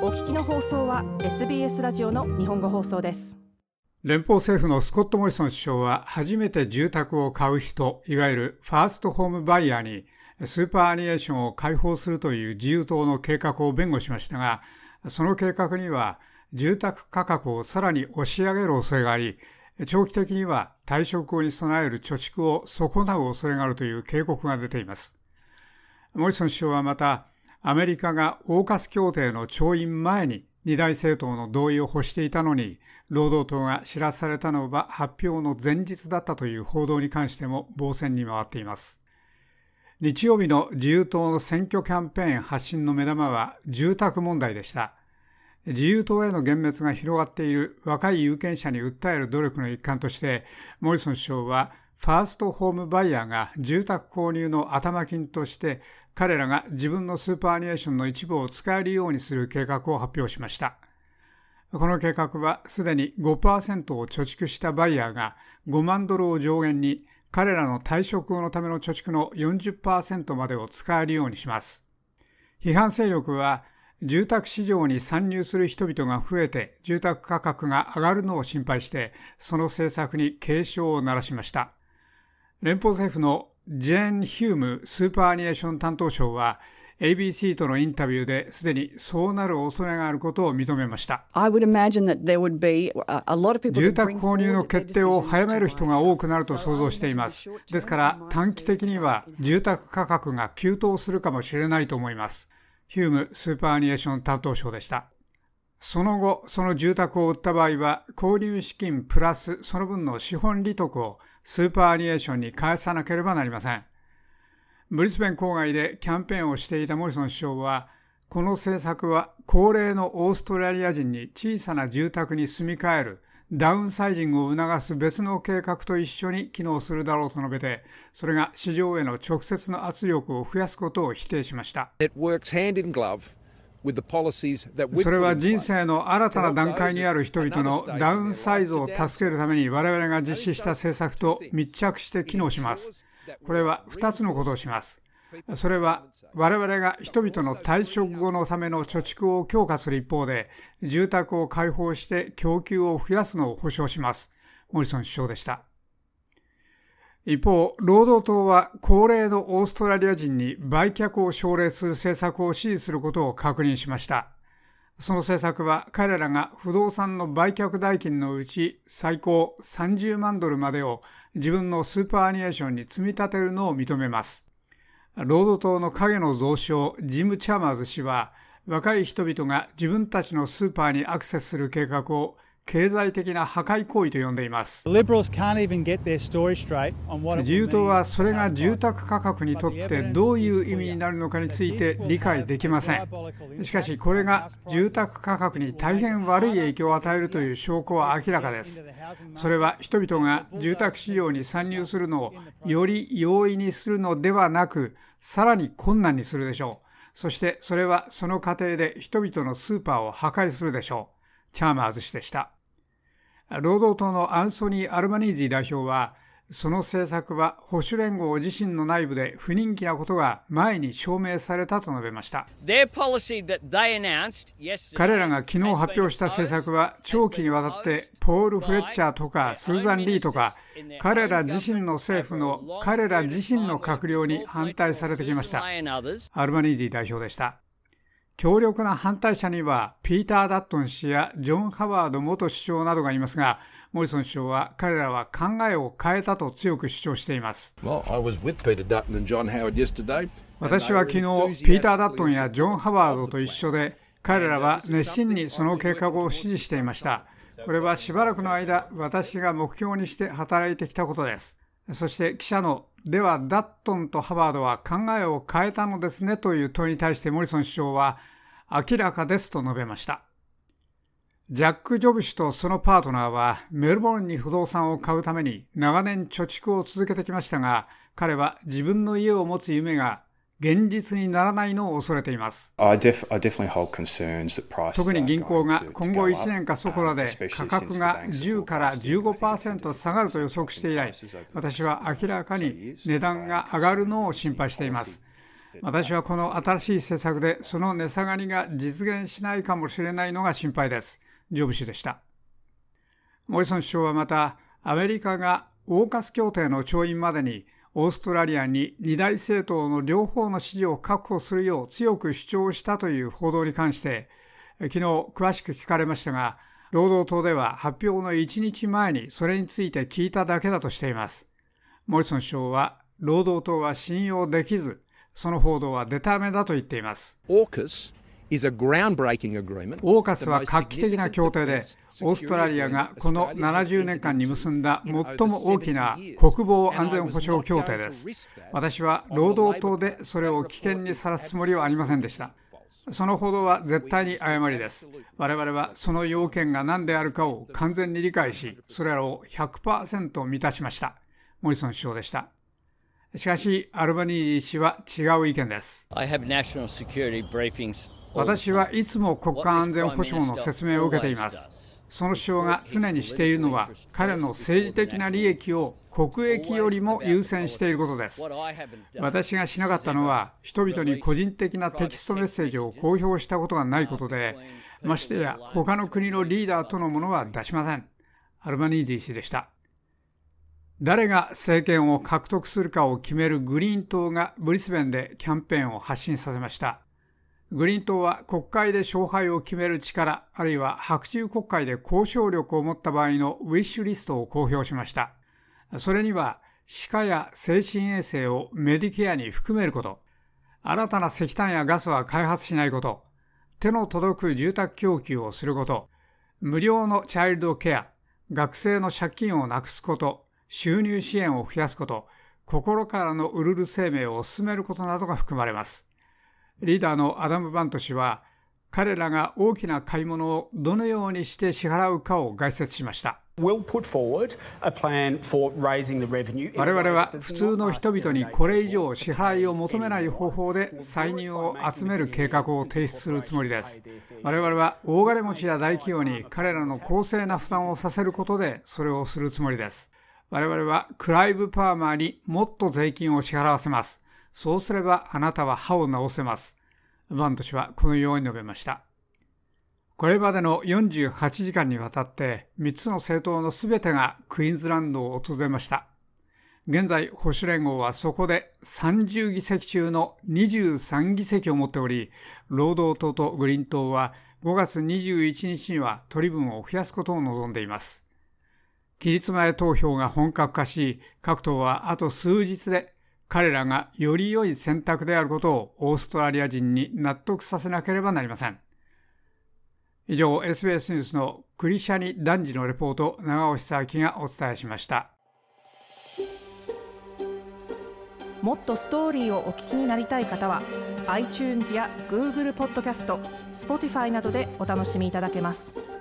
お聞きの放送は SBS ラジオの日本語放送です連邦政府のスコット・モリソン首相は初めて住宅を買う人いわゆるファーストホームバイヤーにスーパーアニエーションを開放するという自由党の計画を弁護しましたがその計画には住宅価格をさらに押し上げる恐れがあり長期的には退職後に備える貯蓄を損なう恐れがあるという警告が出ています。モリソン首相はまた、アメリカがオーカス協定の調印前に二大政党の同意を欲していたのに、労働党が知らされたのは発表の前日だったという報道に関しても防戦に回っています。日曜日の自由党の選挙キャンペーン発信の目玉は住宅問題でした。自由党への幻滅が広がっている若い有権者に訴える努力の一環として、モリソン首相はファーストホームバイヤーが住宅購入の頭金として彼らが自分のスーパーアニエーションの一部を使えるようにする計画を発表しました。この計画はすでに5%を貯蓄したバイヤーが5万ドルを上限に彼らの退職後のための貯蓄の40%までを使えるようにします。批判勢力は住宅市場に参入する人々が増えて住宅価格が上がるのを心配してその政策に警鐘を鳴らしました。連邦政府のジェーン・ヒュームスーパーアニエーション担当相は ABC とのインタビューですでにそうなる恐れがあることを認めました。住宅購入の決定を早める人が多くなると想像しています。ですから短期的には住宅価格が急騰するかもしれないと思います。ヒュームスーパーアニエーション担当省でした。その後、その住宅を売った場合は、購入資金プラスその分の資本利得をスーパーアニエーションに返さなければなりません。ブリスベン郊外でキャンペーンをしていたモリソン首相は、この政策は高齢のオーストラリア人に小さな住宅に住み替えるダウンサイジングを促す別の計画と一緒に機能するだろうと述べて、それが市場への直接の圧力を増やすことを否定しました。それは人生の新たな段階にある人々のダウンサイズを助けるために我々が実施した政策と密着して機能します。これは2つのことをします。それは我々が人々の退職後のための貯蓄を強化する一方で、住宅を開放して供給を増やすのを保証します。モリソン首相でした。一方、労働党は高齢のオーストラリア人に売却を奨励する政策を支持することを確認しました。その政策は彼らが不動産の売却代金のうち最高30万ドルまでを自分のスーパーアニエーションに積み立てるのを認めます。労働党の影の蔵書ジム・チャーマーズ氏は若い人々が自分たちのスーパーにアクセスする計画を経済的な破壊行為と呼んでいます。自由党はそれが住宅価格にとってどういう意味になるのかについて理解できません。しかしこれが住宅価格に大変悪い影響を与えるという証拠は明らかです。それは人々が住宅市場に参入するのをより容易にするのではなくさらに困難にするでしょう。そしてそれはその過程で人々のスーパーを破壊するでしょう。チャーマーズ氏でした労働党のアンソニー・アルバニージー代表は、その政策は保守連合自身の内部で不人気なことが前に証明されたと述べました。彼らが昨日発表した政策は長期にわたってポール・フレッチャーとかスーザン・リーとか彼ら自身の政府の彼ら自身の閣僚に反対されてきました。アルバニージー代表でした。強力な反対者にはピーター・ダットン氏やジョン・ハワード元首相などがいますが、モリソン首相は彼らは考えを変えたと強く主張しています。私は昨日、ピーター・ダットンやジョン・ハワードと一緒で、彼らは熱心にその計画を支持していました。これはしばらくの間、私が目標にして働いてきたことです。そして記者のではダットンとハワードは考えを変えたのですねという問いに対してモリソン首相は明らかですと述べました。ジャック・ジョブ氏とそのパートナーはメルボルンに不動産を買うために長年貯蓄を続けてきましたが彼は自分の家を持つ夢が現実にならないのを恐れています。特に銀行が今後1年かそこらで価格が10から15%下がると予測して以来、私は明らかに値段が上がるのを心配しています。私はこの新しい政策でその値下がりが実現しないかもしれないのが心配です。ジョブ氏でした。モリソン首相はまた、アメリカがオーカス協定の調印までにオーストラリアに二大政党の両方の支持を確保するよう強く主張したという報道に関して、昨日詳しく聞かれましたが、労働党では発表の1日前にそれについて聞いただけだとしています。モリソン首相は、労働党は信用できず、その報道は出ためだと言っています。オーカスは画期的な協定で、オーストラリアがこの70年間に結んだ最も大きな国防安全保障協定です。私は労働党でそれを危険にさらすつもりはありませんでした。その報道は絶対に誤りです。我々はその要件が何であるかを完全に理解し、それらを100%満たしました。モリソン首相でした。しかし、アルバニージ氏は違う意見です。私はいつも国家安全保障の説明を受けています。その首相が常にしているのは、彼の政治的な利益を国益よりも優先していることです。私がしなかったのは、人々に個人的なテキストメッセージを公表したことがないことで、ましてや他の国のリーダーとのものは出しません。アルバニージー氏でした。誰が政権を獲得するかを決めるグリーン党がブリスベンでキャンペーンを発信させました。グリーン党は国会で勝敗を決める力、あるいは白昼国会で交渉力を持った場合のウィッシュリストを公表しました。それには、歯科や精神衛生をメディケアに含めること、新たな石炭やガスは開発しないこと、手の届く住宅供給をすること、無料のチャイルドケア、学生の借金をなくすこと、収入支援を増やすこと、心からのウルル生命を進めることなどが含まれます。リーダーのアダム・バント氏は、彼らが大きな買い物をどのようにして支払うかを概説しました。我々は普通の人々にこれ以上支払いを求めない方法で歳入を集める計画を提出するつもりです。我々は大金持ちや大企業に彼らの公正な負担をさせることでそれをするつもりです。我々はクライブ・パーマーにもっと税金を支払わせます。そうすればあなたは歯を治せます。バント氏はこのように述べました。これまでの48時間にわたって3つの政党の全てがクイーンズランドを訪れました。現在、保守連合はそこで30議席中の23議席を持っており、労働党とグリーン党は5月21日には取り分を増やすことを望んでいます。期日前投票が本格化し、各党はあと数日で彼らがより良い選択であることをオーストラリア人に納得させなければなりません。以上、SBS ニュースのクリシャニ男児のレポート、長尾久明がお伝えしました。もっとストーリーをお聞きになりたい方は iTunes や Google ポッドキャスト Spotify などでお楽しみいただけます。